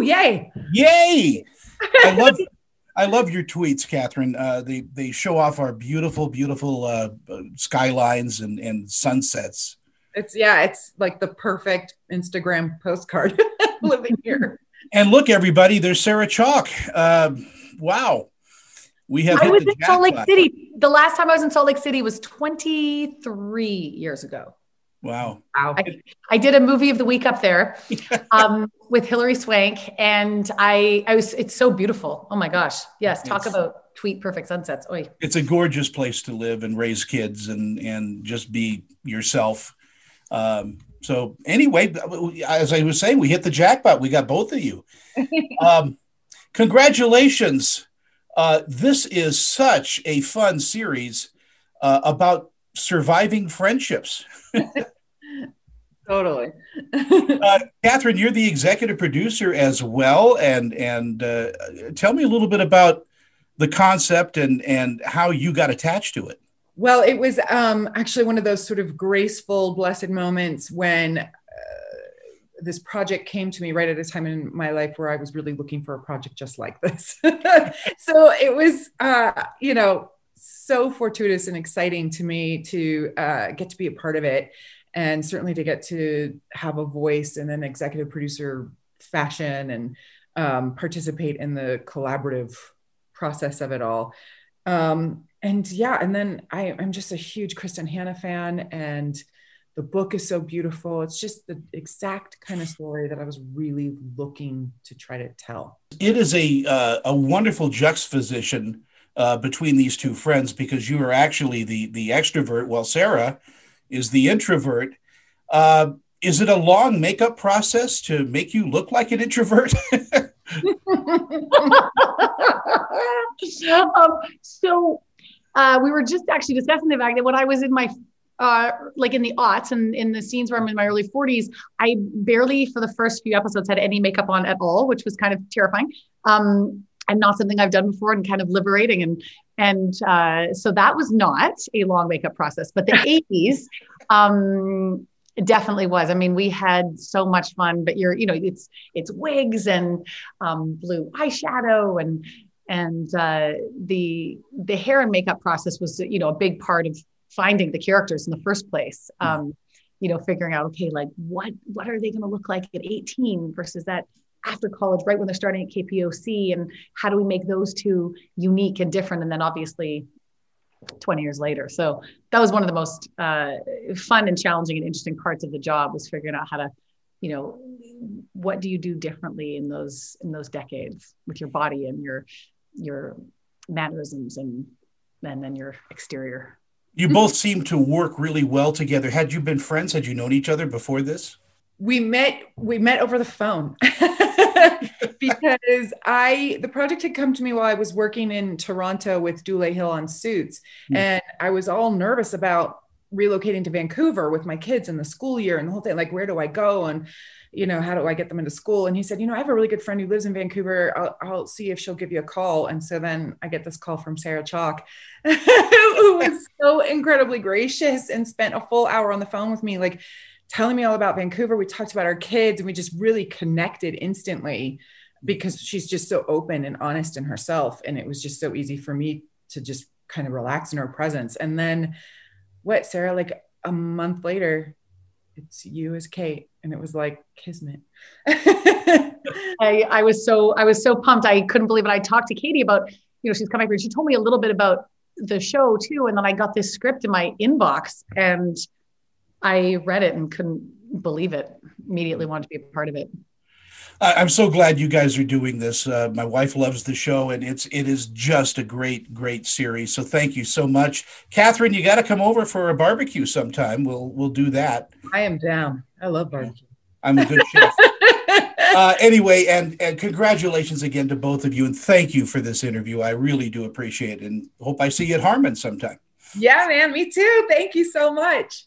Woo! Yay! Yay! I love I love your tweets, Katherine. Uh, they they show off our beautiful, beautiful uh, skylines and and sunsets. It's yeah, it's like the perfect Instagram postcard living here. And look, everybody, there's Sarah Chalke. Uh, wow. We have. I was in Salt Lake City. The last time I was in Salt Lake City was 23 years ago. Wow. Wow. I, I, did a movie of the week up there um, with Hilary Swank, and I, I was, it's so beautiful. Oh my gosh. Yes. Talk it's, about tweet perfect sunsets. Oy. It's a gorgeous place to live and raise kids and, and just be yourself. Um, so anyway, as I was saying, we hit the jackpot. We got both of you. um, congratulations. Uh, this is such a fun series uh, about surviving friendships. totally. uh, Katherine, you're the executive producer as well, and and uh, tell me a little bit about the concept and and how you got attached to it. Well, it was um, actually one of those sort of graceful, blessed moments when uh, this project came to me right at a time in my life where I was really looking for a project just like this. so it was, uh, you know, so fortuitous and exciting to me to uh, get to be a part of it and certainly to get to have a voice in an executive producer fashion and um, participate in the collaborative process of it all. Um, and yeah, and then I, I'm just a huge Kristin Hannah fan, and the book is so beautiful. It's just the exact kind of story that I was really looking to try to tell. It is a uh, a wonderful juxtaposition uh, between these two friends because you are actually the the extrovert, while Sarah is the introvert. Uh, is it a long makeup process to make you look like an introvert? um, so uh, we were just actually discussing the fact that when I was in my uh, like in the aughts and in the scenes where I'm in my early 40s, I barely for the first few episodes had any makeup on at all, which was kind of terrifying. Um, and not something I've done before and kind of liberating. And and uh, so that was not a long makeup process, but the 80s um, definitely was. I mean, we had so much fun, but you're, you know, it's it's wigs and um, blue eyeshadow and and uh, the the hair and makeup process was you know a big part of finding the characters in the first place mm. um, you know figuring out okay like what what are they going to look like at 18 versus that after college right when they're starting at kpoc and how do we make those two unique and different and then obviously 20 years later so that was one of the most uh, fun and challenging and interesting parts of the job was figuring out how to you know what do you do differently in those in those decades with your body and your your mannerisms and and then your exterior. You both seem to work really well together. Had you been friends? Had you known each other before this? We met we met over the phone. because I the project had come to me while I was working in Toronto with Dule Hill on Suits mm. and I was all nervous about relocating to Vancouver with my kids in the school year and the whole thing like where do I go and you know, how do I get them into school? And he said, you know, I have a really good friend who lives in Vancouver. I'll, I'll see if she'll give you a call. And so then I get this call from Sarah Chalke, who was so incredibly gracious and spent a full hour on the phone with me, like telling me all about Vancouver. We talked about our kids and we just really connected instantly because she's just so open and honest in herself. And it was just so easy for me to just kind of relax in her presence. And then what, Sarah, like a month later, it's you as Kate. And it was like kismet. I, I was so I was so pumped. I couldn't believe it. I talked to Katie about, you know, she's coming here. She told me a little bit about the show too. And then I got this script in my inbox and I read it and couldn't believe it. Immediately wanted to be a part of it. I'm so glad you guys are doing this. Uh, my wife loves the show, and it's it is just a great great series. So thank you so much, Katherine. You got to come over for a barbecue sometime. We'll we'll do that. I am down. I love barbecue. I'm a good chef. uh, anyway, and and congratulations again to both of you, and thank you for this interview. I really do appreciate it, and hope I see you at Harmon sometime. Yeah, man. Me too. Thank you so much.